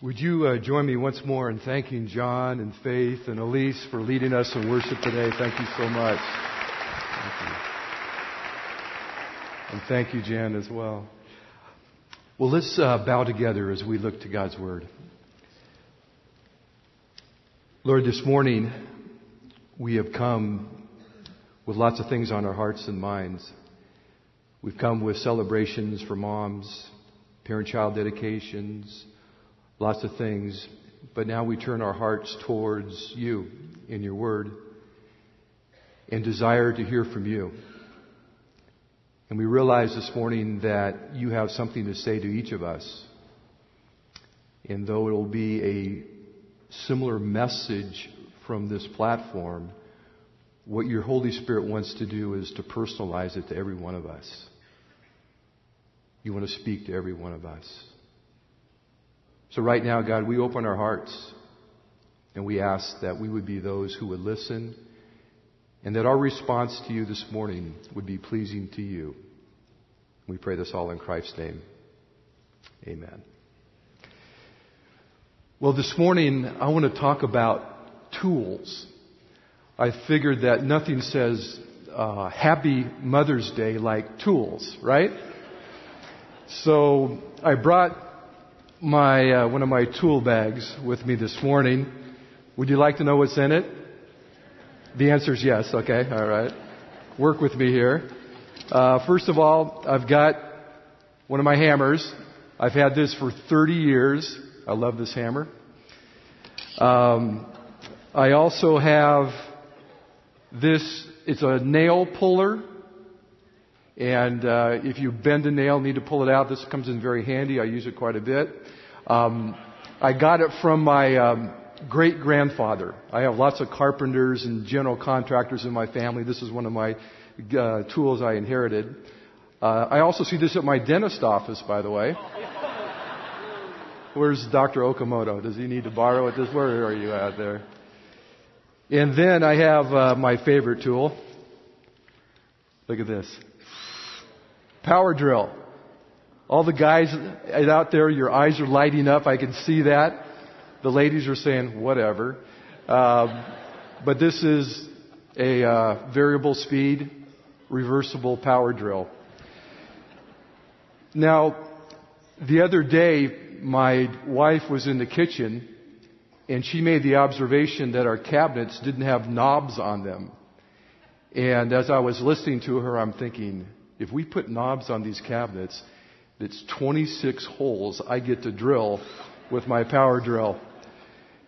Would you uh, join me once more in thanking John and Faith and Elise for leading us in worship today? Thank you so much. Thank you. And thank you, Jan, as well. Well, let's uh, bow together as we look to God's Word. Lord, this morning we have come with lots of things on our hearts and minds. We've come with celebrations for moms, parent child dedications, lots of things, but now we turn our hearts towards you in your word and desire to hear from you. And we realize this morning that you have something to say to each of us. And though it will be a similar message from this platform, what your Holy Spirit wants to do is to personalize it to every one of us. You want to speak to every one of us. So, right now, God, we open our hearts and we ask that we would be those who would listen and that our response to you this morning would be pleasing to you. We pray this all in Christ's name. Amen. Well, this morning I want to talk about tools. I figured that nothing says uh, Happy Mother's Day like tools, right? So I brought my uh, one of my tool bags with me this morning. Would you like to know what's in it? The answer is yes. Okay, all right. Work with me here. Uh, first of all, I've got one of my hammers. I've had this for 30 years. I love this hammer. Um, I also have this. It's a nail puller. And uh, if you bend a nail, need to pull it out, this comes in very handy. I use it quite a bit. Um, I got it from my um, great grandfather. I have lots of carpenters and general contractors in my family. This is one of my uh, tools I inherited. Uh, I also see this at my dentist office, by the way. Where's Dr. Okamoto? Does he need to borrow it? This where are you at there? And then I have uh, my favorite tool. Look at this. Power drill. All the guys out there, your eyes are lighting up. I can see that. The ladies are saying, whatever. Um, but this is a uh, variable speed, reversible power drill. Now, the other day, my wife was in the kitchen and she made the observation that our cabinets didn't have knobs on them. And as I was listening to her, I'm thinking, if we put knobs on these cabinets, it's 26 holes I get to drill with my power drill.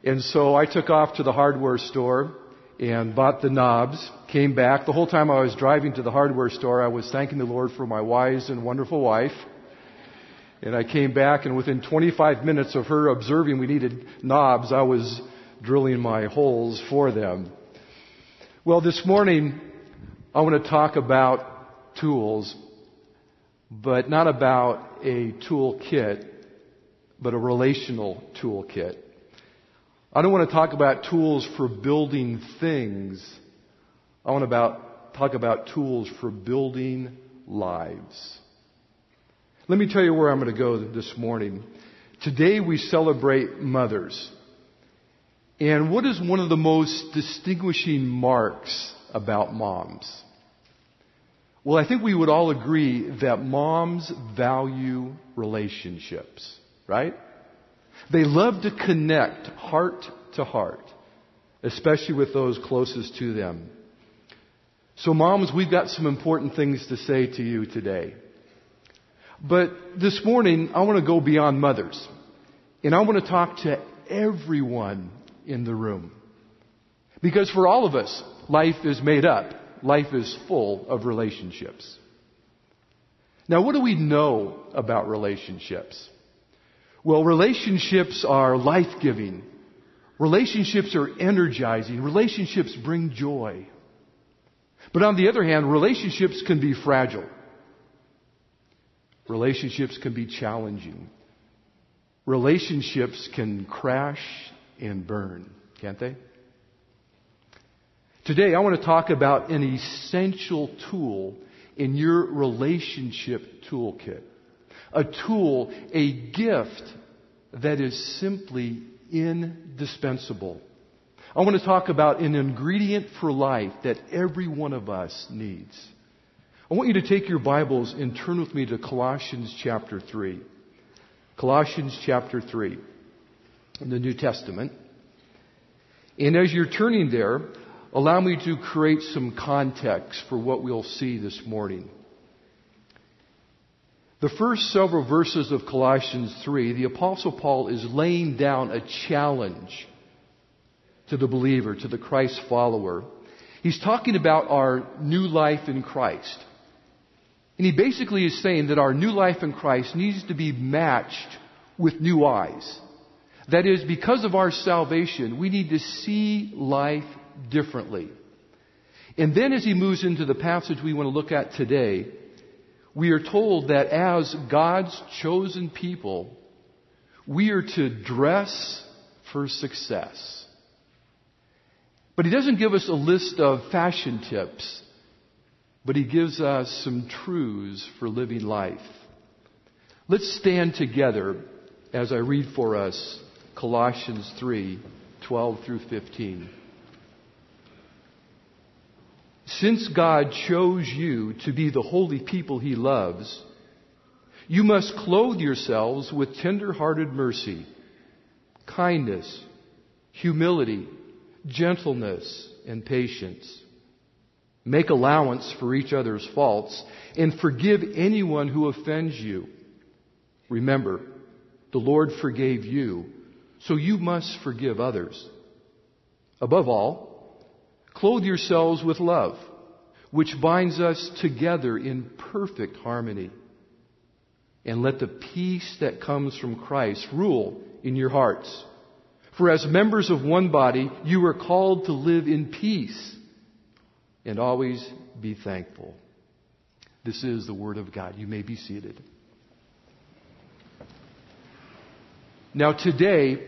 And so I took off to the hardware store and bought the knobs, came back. The whole time I was driving to the hardware store, I was thanking the Lord for my wise and wonderful wife. And I came back and within 25 minutes of her observing we needed knobs, I was drilling my holes for them. Well, this morning I want to talk about tools, but not about a toolkit, but a relational toolkit. I don't want to talk about tools for building things. I want to about, talk about tools for building lives. Let me tell you where I'm going to go this morning. Today we celebrate mothers. And what is one of the most distinguishing marks about moms? Well, I think we would all agree that moms value relationships, right? They love to connect heart to heart, especially with those closest to them. So moms, we've got some important things to say to you today. But this morning, I want to go beyond mothers. And I want to talk to everyone in the room. Because for all of us, life is made up life is full of relationships. Now, what do we know about relationships? Well, relationships are life giving. Relationships are energizing. Relationships bring joy. But on the other hand, relationships can be fragile. Relationships can be challenging. Relationships can crash and burn, can't they? Today, I want to talk about an essential tool in your relationship toolkit. A tool, a gift that is simply indispensable. I want to talk about an ingredient for life that every one of us needs. I want you to take your Bibles and turn with me to Colossians chapter 3. Colossians chapter 3 in the New Testament. And as you're turning there, allow me to create some context for what we'll see this morning. The first several verses of Colossians 3, the Apostle Paul is laying down a challenge to the believer, to the Christ follower. He's talking about our new life in Christ. And he basically is saying that our new life in Christ needs to be matched with new eyes. That is, because of our salvation, we need to see life differently. And then as he moves into the passage we want to look at today, we are told that as God's chosen people, we are to dress for success. But he doesn't give us a list of fashion tips, but he gives us some truths for living life. Let's stand together as I read for us Colossians 3 12 through 15. Since God chose you to be the holy people he loves, you must clothe yourselves with tender-hearted mercy, kindness, humility, gentleness, and patience. Make allowance for each other's faults and forgive anyone who offends you. Remember, the Lord forgave you, so you must forgive others. Above all, Clothe yourselves with love, which binds us together in perfect harmony. And let the peace that comes from Christ rule in your hearts. For as members of one body, you are called to live in peace and always be thankful. This is the Word of God. You may be seated. Now, today,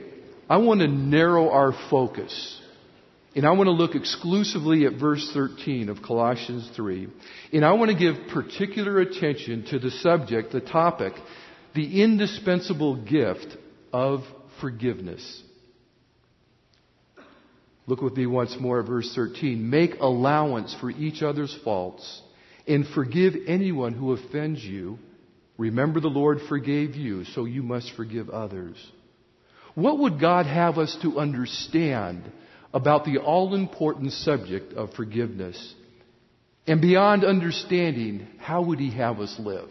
I want to narrow our focus and I want to look exclusively at verse 13 of Colossians 3. And I want to give particular attention to the subject, the topic, the indispensable gift of forgiveness. Look with me once more at verse 13. Make allowance for each other's faults and forgive anyone who offends you. Remember the Lord forgave you, so you must forgive others. What would God have us to understand about the all important subject of forgiveness. And beyond understanding, how would He have us live?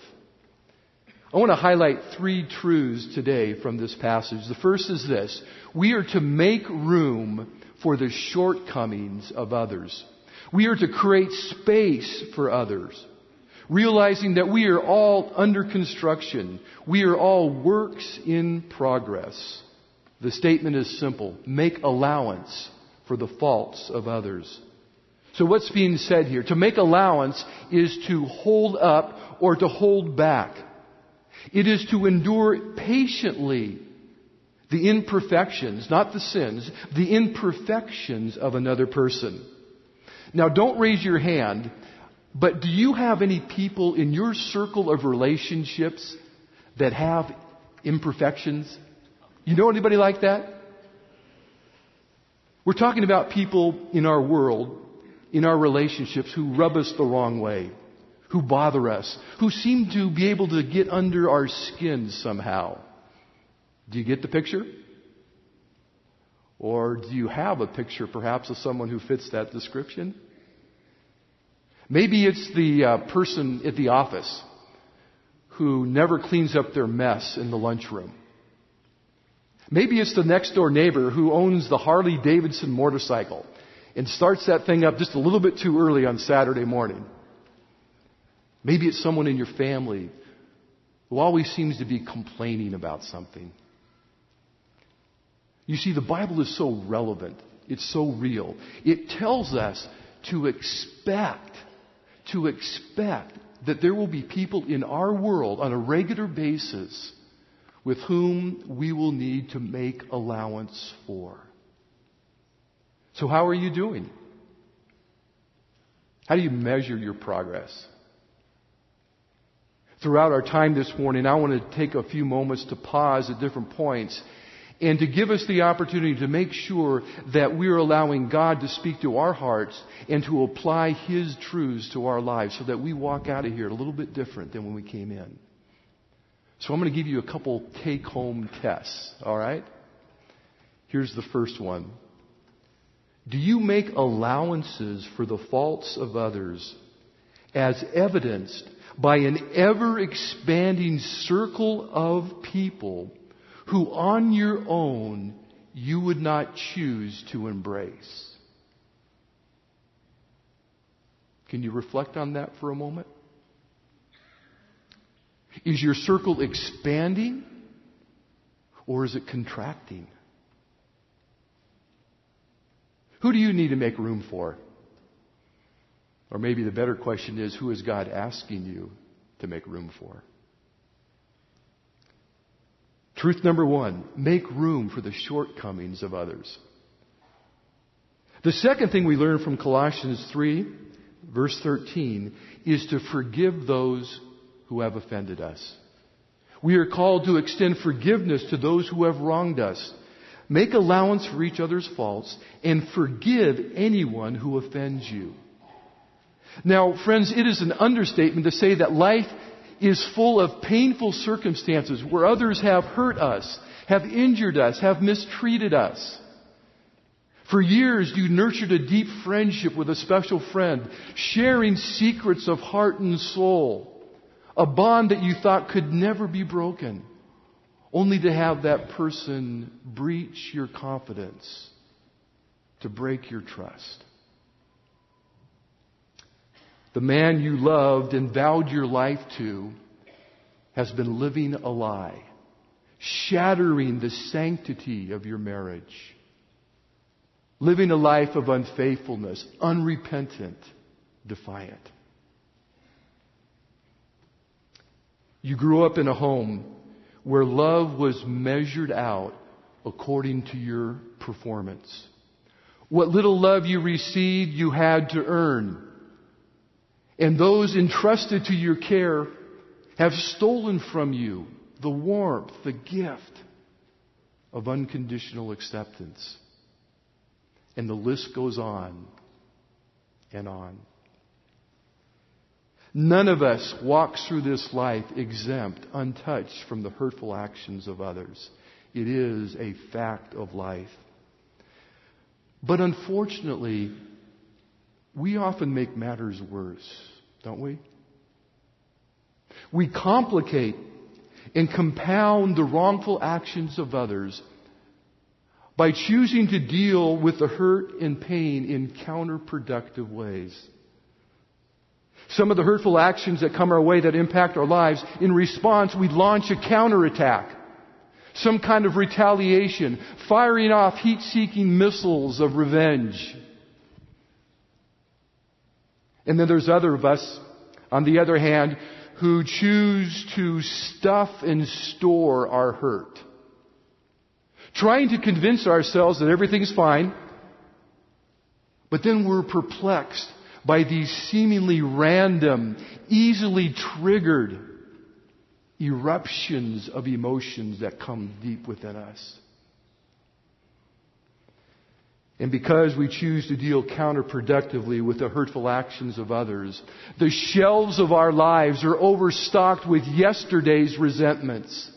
I want to highlight three truths today from this passage. The first is this we are to make room for the shortcomings of others. We are to create space for others, realizing that we are all under construction. We are all works in progress. The statement is simple make allowance for the faults of others. So what's being said here? To make allowance is to hold up or to hold back. It is to endure patiently the imperfections, not the sins, the imperfections of another person. Now don't raise your hand, but do you have any people in your circle of relationships that have imperfections? You know anybody like that? We're talking about people in our world, in our relationships, who rub us the wrong way, who bother us, who seem to be able to get under our skin somehow. Do you get the picture? Or do you have a picture perhaps of someone who fits that description? Maybe it's the uh, person at the office who never cleans up their mess in the lunchroom. Maybe it's the next door neighbor who owns the Harley Davidson motorcycle and starts that thing up just a little bit too early on Saturday morning. Maybe it's someone in your family who always seems to be complaining about something. You see, the Bible is so relevant. It's so real. It tells us to expect, to expect that there will be people in our world on a regular basis with whom we will need to make allowance for. So, how are you doing? How do you measure your progress? throughout our time this morning, I want to take a few moments to pause at different points and to give us the opportunity to make sure that we're allowing God to speak to our hearts and to apply His truths to our lives so that we walk out of here a little bit different than when we came in. So I'm going to give you a couple take home tests, alright? Here's the first one. Do you make allowances for the faults of others as evidenced by an ever expanding circle of people who on your own you would not choose to embrace. Can you reflect on that for a moment? Is your circle expanding or is it contracting? Who do you need to make room for? Or maybe the better question is who is God asking you to make room for? Truth number one make room for the shortcomings of others. The second thing we learn from Colossians 3, verse 13, is to forgive those who have offended us. We are called to extend forgiveness to those who have wronged us. Make allowance for each other's faults and forgive anyone who offends you. Now, friends, it is an understatement to say that life is full of painful circumstances where others have hurt us, have injured us, have mistreated us. For years, you nurtured a deep friendship with a special friend, sharing secrets of heart and soul, a bond that you thought could never be broken, only to have that person breach your confidence, to break your trust. The man you loved and vowed your life to has been living a lie, shattering the sanctity of your marriage, living a life of unfaithfulness, unrepentant, defiant. You grew up in a home where love was measured out according to your performance. What little love you received, you had to earn. And those entrusted to your care have stolen from you the warmth, the gift of unconditional acceptance. And the list goes on and on. None of us walks through this life exempt, untouched from the hurtful actions of others. It is a fact of life. But unfortunately, we often make matters worse, don't we? We complicate and compound the wrongful actions of others by choosing to deal with the hurt and pain in counterproductive ways. Some of the hurtful actions that come our way that impact our lives, in response, we launch a counterattack. Some kind of retaliation, firing off heat-seeking missiles of revenge. And then there's other of us, on the other hand, who choose to stuff and store our hurt. Trying to convince ourselves that everything's fine, but then we're perplexed by these seemingly random, easily triggered eruptions of emotions that come deep within us. And because we choose to deal counterproductively with the hurtful actions of others, the shelves of our lives are overstocked with yesterday's resentments.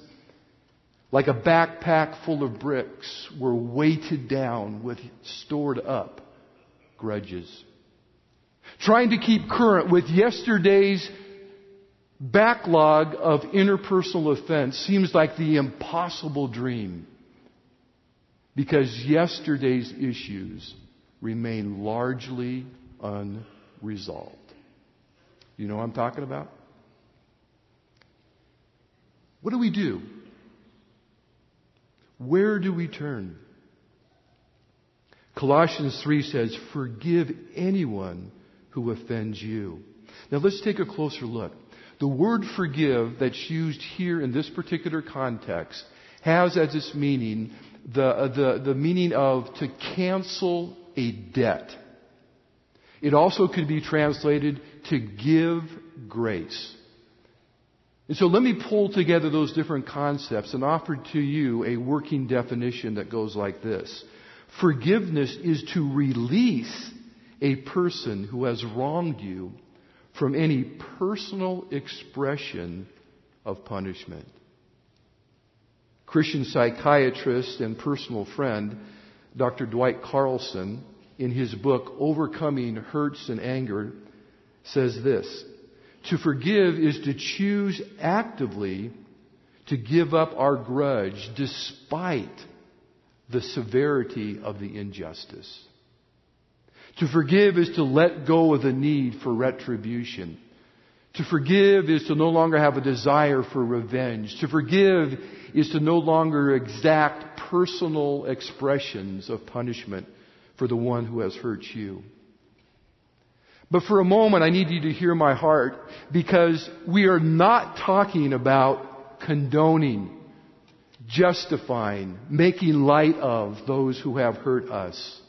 Like a backpack full of bricks, we're weighted down with stored up grudges. Trying to keep current with yesterday's backlog of interpersonal offense seems like the impossible dream because yesterday's issues remain largely unresolved. You know what I'm talking about? What do we do? Where do we turn? Colossians 3 says, Forgive anyone who offends you. Now let's take a closer look. The word forgive that's used here in this particular context has as its meaning the, uh, the, the meaning of to cancel a debt. It also could be translated to give grace. And so let me pull together those different concepts and offer to you a working definition that goes like this. Forgiveness is to release a person who has wronged you from any personal expression of punishment. Christian psychiatrist and personal friend Dr. Dwight Carlson, in his book Overcoming Hurts and Anger, says this To forgive is to choose actively to give up our grudge despite the severity of the injustice. To forgive is to let go of the need for retribution. To forgive is to no longer have a desire for revenge. To forgive is to no longer exact personal expressions of punishment for the one who has hurt you. But for a moment, I need you to hear my heart because we are not talking about condoning, justifying, making light of those who have hurt us.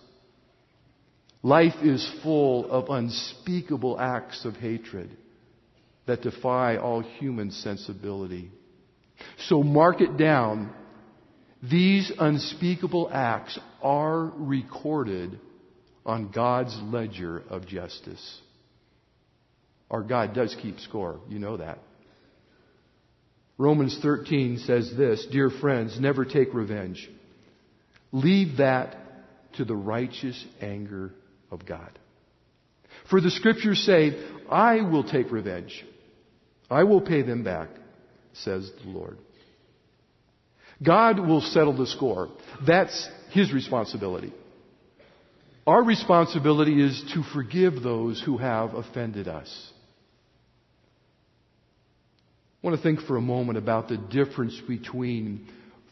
Life is full of unspeakable acts of hatred that defy all human sensibility. So mark it down. These unspeakable acts are recorded on God's ledger of justice. Our God does keep score. You know that. Romans 13 says this Dear friends, never take revenge. Leave that to the righteous anger of God. For the scriptures say, I will take revenge. I will pay them back, says the Lord. God will settle the score. That's His responsibility. Our responsibility is to forgive those who have offended us. I want to think for a moment about the difference between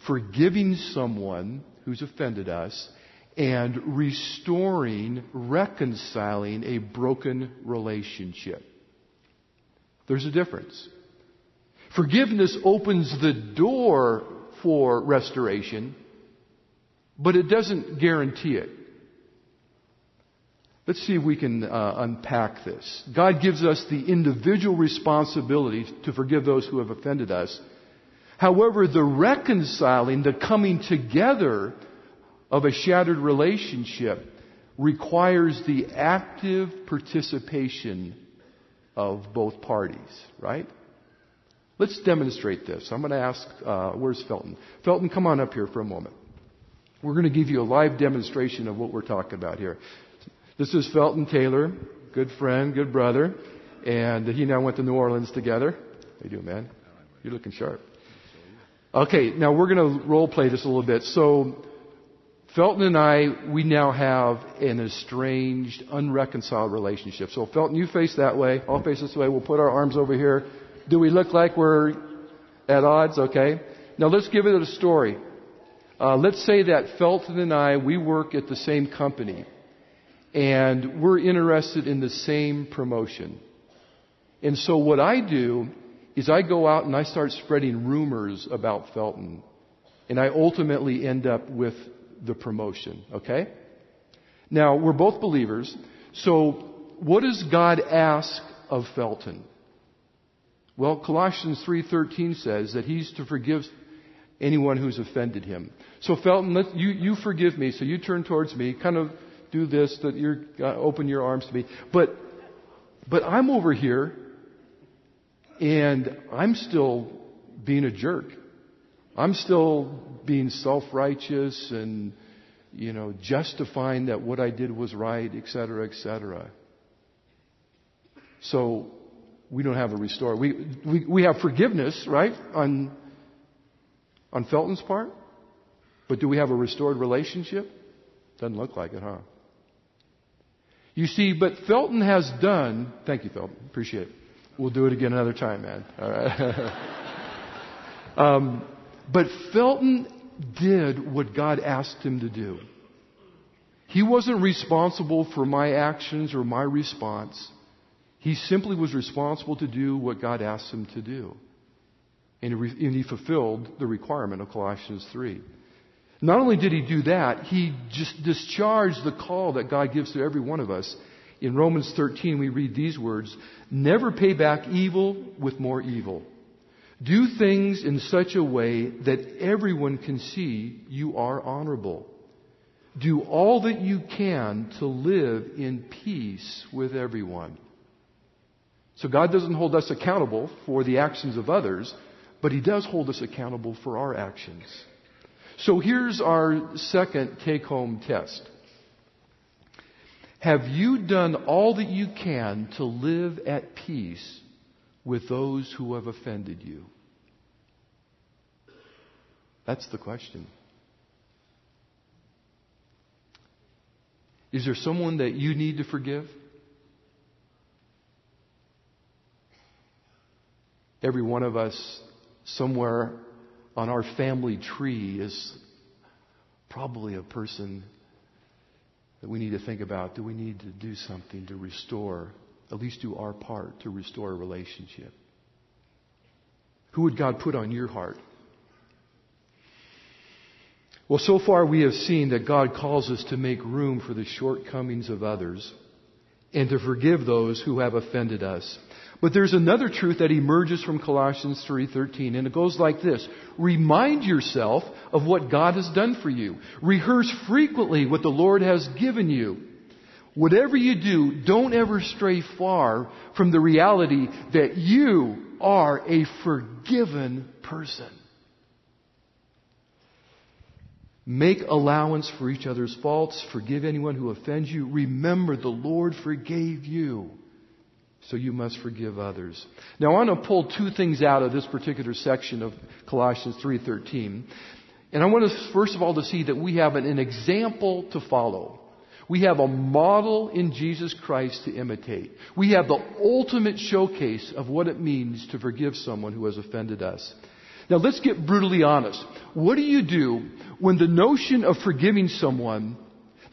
forgiving someone who's offended us and restoring, reconciling a broken relationship. There's a difference. Forgiveness opens the door for restoration, but it doesn't guarantee it. Let's see if we can uh, unpack this. God gives us the individual responsibility to forgive those who have offended us. However, the reconciling, the coming together of a shattered relationship requires the active participation of both parties, right? Let's demonstrate this. I'm going to ask, uh, where's Felton? Felton, come on up here for a moment. We're going to give you a live demonstration of what we're talking about here. This is Felton Taylor, good friend, good brother, and he and I went to New Orleans together. How you doing, man? You're looking sharp. Okay, now we're going to role play this a little bit. So Felton and I, we now have an estranged, unreconciled relationship. So Felton, you face that way. I'll face this way. We'll put our arms over here. Do we look like we're at odds? Okay. Now let's give it a story. Uh, let's say that Felton and I, we work at the same company. And we're interested in the same promotion. And so what I do is I go out and I start spreading rumors about Felton. And I ultimately end up with the promotion, okay? Now, we're both believers, so what does God ask of Felton? Well, Colossians 3:13 says that he's to forgive anyone who's offended him. So Felton, let, you, you forgive me. So you turn towards me, kind of do this, that you uh, open your arms to me. But, but I'm over here, and I'm still being a jerk. I'm still being self-righteous and, you know, justifying that what I did was right, et cetera, et cetera. So we don't have a restore. We, we, we have forgiveness, right, on, on Felton's part. But do we have a restored relationship? Doesn't look like it, huh? You see, but Felton has done, thank you, Felton, appreciate it. We'll do it again another time, man. All right. um, but Felton did what God asked him to do. He wasn't responsible for my actions or my response. He simply was responsible to do what God asked him to do. And he fulfilled the requirement of Colossians 3. Not only did he do that, he just discharged the call that God gives to every one of us. In Romans 13, we read these words Never pay back evil with more evil. Do things in such a way that everyone can see you are honorable. Do all that you can to live in peace with everyone. So God doesn't hold us accountable for the actions of others, but He does hold us accountable for our actions. So here's our second take home test. Have you done all that you can to live at peace with those who have offended you? That's the question. Is there someone that you need to forgive? Every one of us, somewhere on our family tree, is probably a person that we need to think about. Do we need to do something to restore, at least do our part to restore a relationship? Who would God put on your heart? Well, so far we have seen that God calls us to make room for the shortcomings of others and to forgive those who have offended us. But there's another truth that emerges from Colossians 3:13 and it goes like this. Remind yourself of what God has done for you. Rehearse frequently what the Lord has given you. Whatever you do, don't ever stray far from the reality that you are a forgiven person. Make allowance for each other's faults. Forgive anyone who offends you. Remember the Lord forgave you so you must forgive others. Now I want to pull two things out of this particular section of Colossians 3:13. And I want us first of all to see that we have an, an example to follow. We have a model in Jesus Christ to imitate. We have the ultimate showcase of what it means to forgive someone who has offended us. Now let's get brutally honest. What do you do when the notion of forgiving someone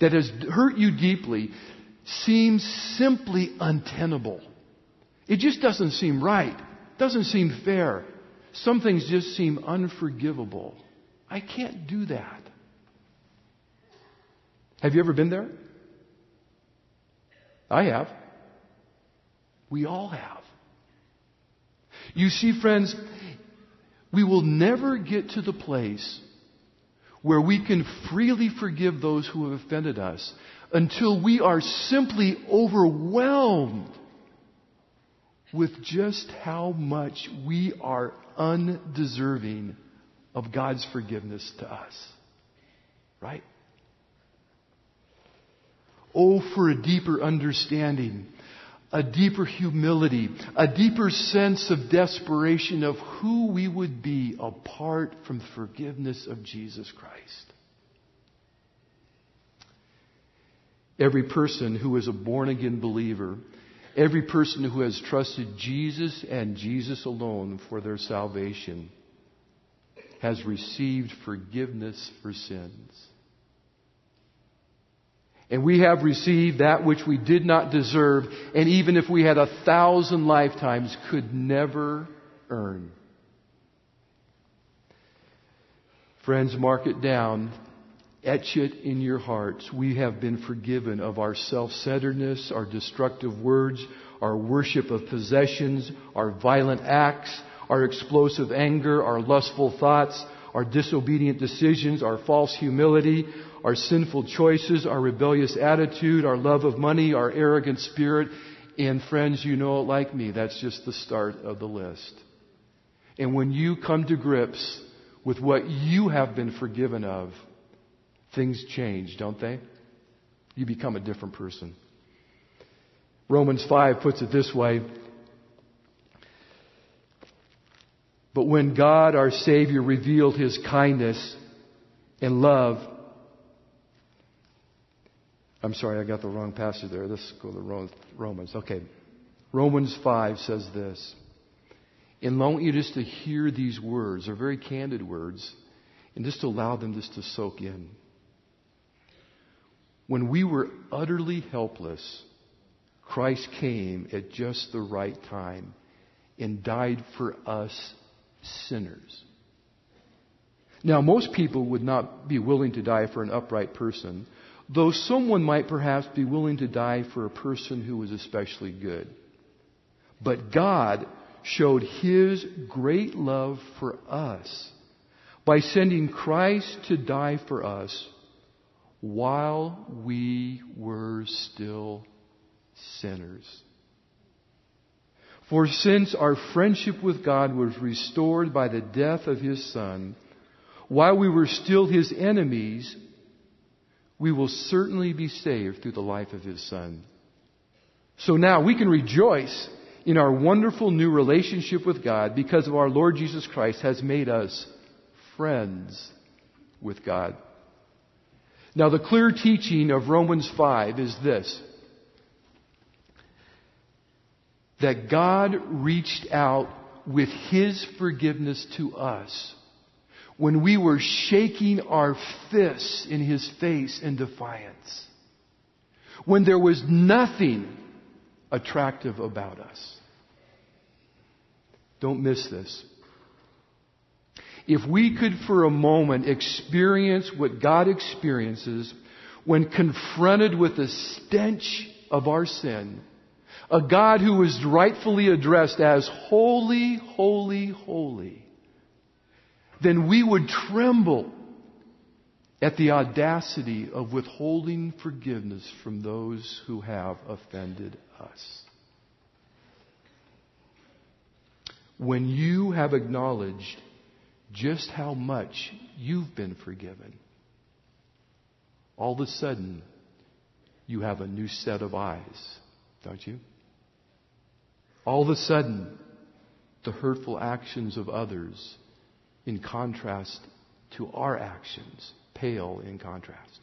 that has hurt you deeply seems simply untenable? It just doesn't seem right. Doesn't seem fair. Some things just seem unforgivable. I can't do that. Have you ever been there? I have. We all have. You see, friends, we will never get to the place where we can freely forgive those who have offended us until we are simply overwhelmed with just how much we are undeserving of God's forgiveness to us. Right? Oh, for a deeper understanding, a deeper humility, a deeper sense of desperation of who we would be apart from the forgiveness of Jesus Christ. Every person who is a born again believer Every person who has trusted Jesus and Jesus alone for their salvation has received forgiveness for sins. And we have received that which we did not deserve, and even if we had a thousand lifetimes, could never earn. Friends, mark it down etch it in your hearts. We have been forgiven of our self-centeredness, our destructive words, our worship of possessions, our violent acts, our explosive anger, our lustful thoughts, our disobedient decisions, our false humility, our sinful choices, our rebellious attitude, our love of money, our arrogant spirit. And friends, you know it like me. That's just the start of the list. And when you come to grips with what you have been forgiven of, things change, don't they? You become a different person. Romans 5 puts it this way. But when God our Savior revealed His kindness and love, I'm sorry, I got the wrong passage there. Let's go to Romans. Okay. Romans 5 says this. And I want you just to hear these words. They're very candid words. And just to allow them just to soak in. When we were utterly helpless, Christ came at just the right time and died for us sinners. Now, most people would not be willing to die for an upright person, though someone might perhaps be willing to die for a person who was especially good. But God showed his great love for us by sending Christ to die for us while we were still sinners. For since our friendship with God was restored by the death of His Son, while we were still His enemies, we will certainly be saved through the life of His Son. So now we can rejoice in our wonderful new relationship with God because of our Lord Jesus Christ has made us friends with God. Now the clear teaching of Romans 5 is this that God reached out with His forgiveness to us when we were shaking our fists in His face in defiance. When there was nothing attractive about us. Don't miss this. If we could for a moment experience what God experiences when confronted with the stench of our sin, a God who is rightfully addressed as holy, holy, holy, then we would tremble at the audacity of withholding forgiveness from those who have offended us. When you have acknowledged just how much you've been forgiven, all of a sudden you have a new set of eyes, don't you? All of a sudden, the hurtful actions of others, in contrast to our actions, pale in contrast.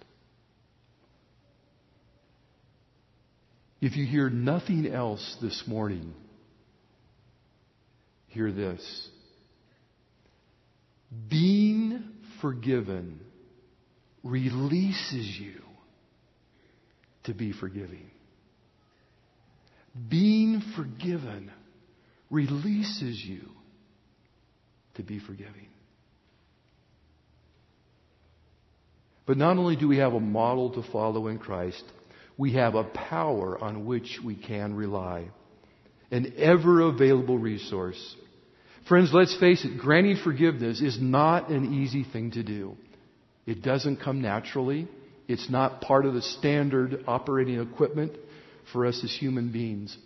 If you hear nothing else this morning, hear this. Being forgiven releases you to be forgiving. Being forgiven releases you to be forgiving. But not only do we have a model to follow in Christ, we have a power on which we can rely. An ever available resource. Friends, let's face it, granting forgiveness is not an easy thing to do. It doesn't come naturally. It's not part of the standard operating equipment for us as human beings.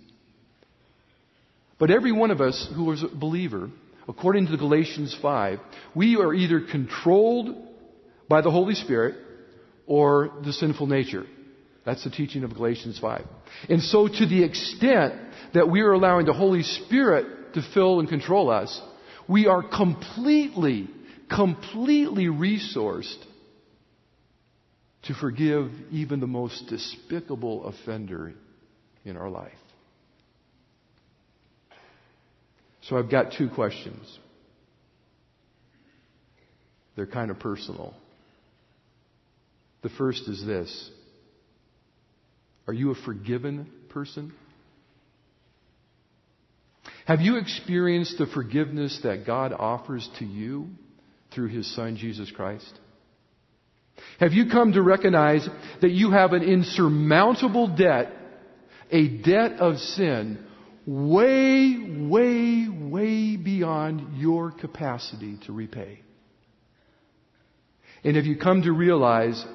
But every one of us who is a believer, according to Galatians 5, we are either controlled by the Holy Spirit or the sinful nature. That's the teaching of Galatians 5. And so to the extent that we are allowing the Holy Spirit to fill and control us, we are completely, completely resourced to forgive even the most despicable offender in our life. So I've got two questions. They're kind of personal. The first is this Are you a forgiven person? Have you experienced the forgiveness that God offers to you through His Son, Jesus Christ? Have you come to recognize that you have an insurmountable debt a debt of sin way, way, way beyond your capacity to repay. And if you come to realize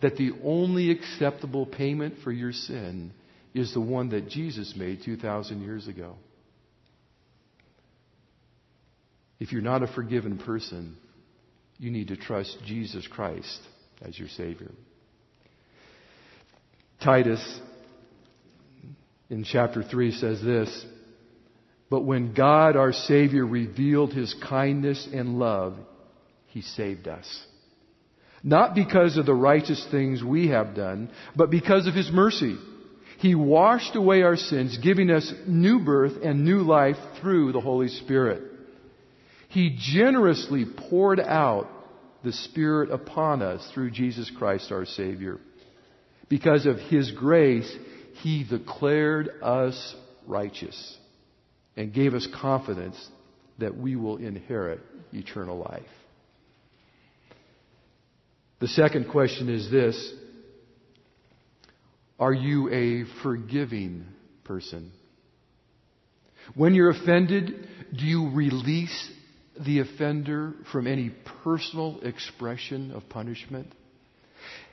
that the only acceptable payment for your sin is the one that Jesus made 2,000 years ago. If you're not a forgiven person, you need to trust Jesus Christ as your Savior. Titus in chapter 3 says this But when God our Savior revealed His kindness and love, He saved us. Not because of the righteous things we have done, but because of His mercy. He washed away our sins, giving us new birth and new life through the Holy Spirit. He generously poured out the Spirit upon us through Jesus Christ our Savior. Because of His grace, he declared us righteous and gave us confidence that we will inherit eternal life. The second question is this Are you a forgiving person? When you're offended, do you release the offender from any personal expression of punishment?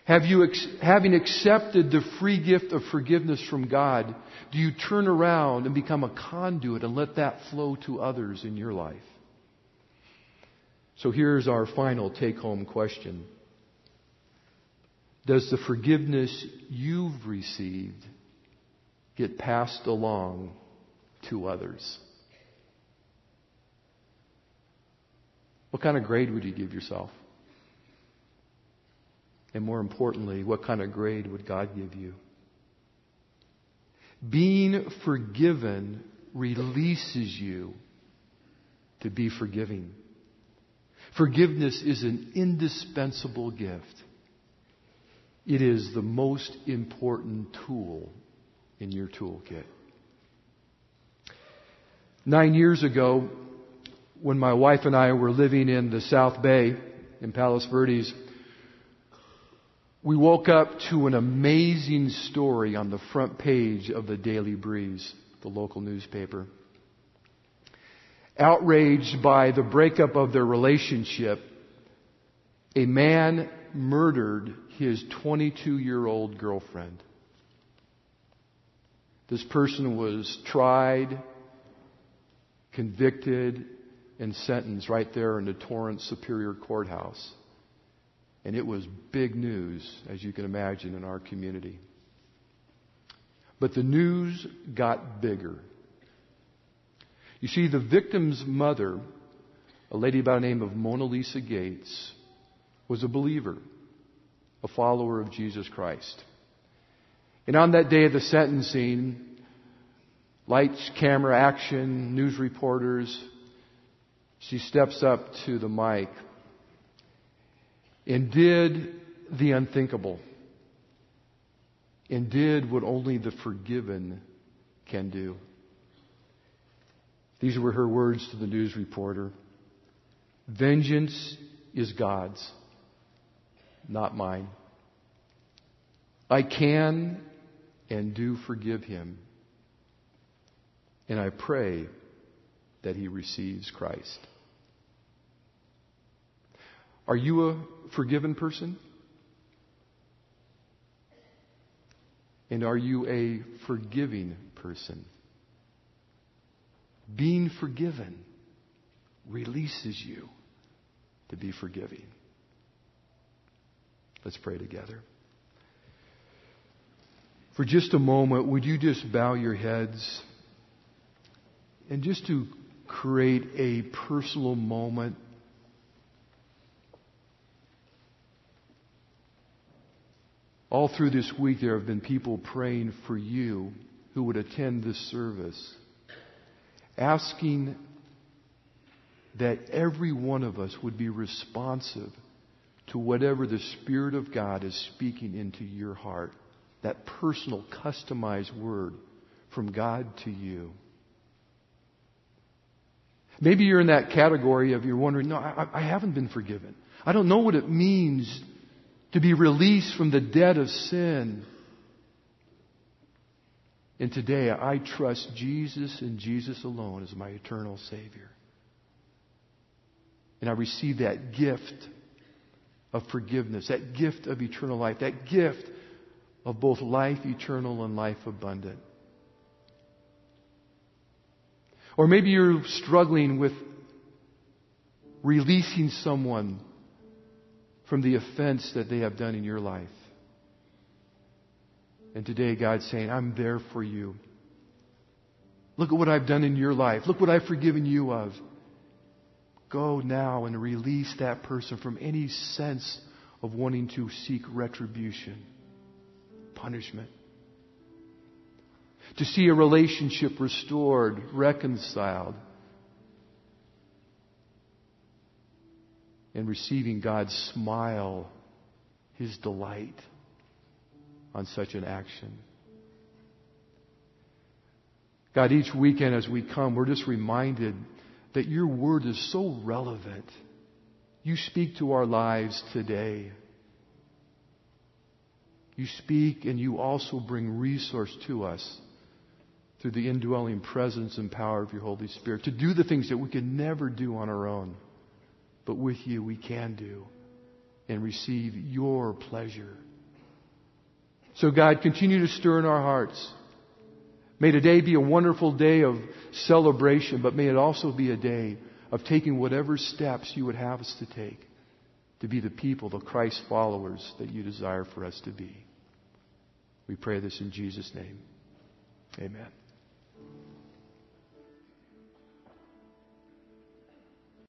Have you, having accepted the free gift of forgiveness from God, do you turn around and become a conduit and let that flow to others in your life? So here's our final take home question. Does the forgiveness you've received get passed along to others? What kind of grade would you give yourself? And more importantly, what kind of grade would God give you? Being forgiven releases you to be forgiving. Forgiveness is an indispensable gift. It is the most important tool in your toolkit. Nine years ago, when my wife and I were living in the South Bay in Palos Verdes, we woke up to an amazing story on the front page of the Daily Breeze, the local newspaper. Outraged by the breakup of their relationship, a man murdered his 22 year old girlfriend. This person was tried, convicted, and sentenced right there in the Torrance Superior Courthouse. And it was big news, as you can imagine, in our community. But the news got bigger. You see, the victim's mother, a lady by the name of Mona Lisa Gates, was a believer, a follower of Jesus Christ. And on that day of the sentencing, lights, camera, action, news reporters, she steps up to the mic and did the unthinkable and did what only the forgiven can do. These were her words to the news reporter. Vengeance is God's, not mine. I can and do forgive him. And I pray that he receives Christ. Are you a forgiven person? And are you a forgiving person? Being forgiven releases you to be forgiving. Let's pray together. For just a moment, would you just bow your heads and just to create a personal moment All through this week, there have been people praying for you who would attend this service, asking that every one of us would be responsive to whatever the Spirit of God is speaking into your heart. That personal, customized word from God to you. Maybe you're in that category of you're wondering, no, I, I haven't been forgiven. I don't know what it means to be released from the debt of sin. And today I trust Jesus and Jesus alone as my eternal Savior. And I receive that gift of forgiveness, that gift of eternal life, that gift of both life eternal and life abundant. Or maybe you're struggling with releasing someone from the offense that they have done in your life. And today God's saying, I'm there for you. Look at what I've done in your life. Look what I've forgiven you of. Go now and release that person from any sense of wanting to seek retribution, punishment. To see a relationship restored, reconciled, and receiving God's smile, His delight on such an action. God, each weekend as we come, we're just reminded that your word is so relevant. You speak to our lives today. You speak and you also bring resource to us through the indwelling presence and power of your Holy Spirit to do the things that we could never do on our own. But with you, we can do and receive your pleasure. So, God, continue to stir in our hearts. May today be a wonderful day of celebration, but may it also be a day of taking whatever steps you would have us to take to be the people, the Christ followers that you desire for us to be. We pray this in Jesus' name. Amen.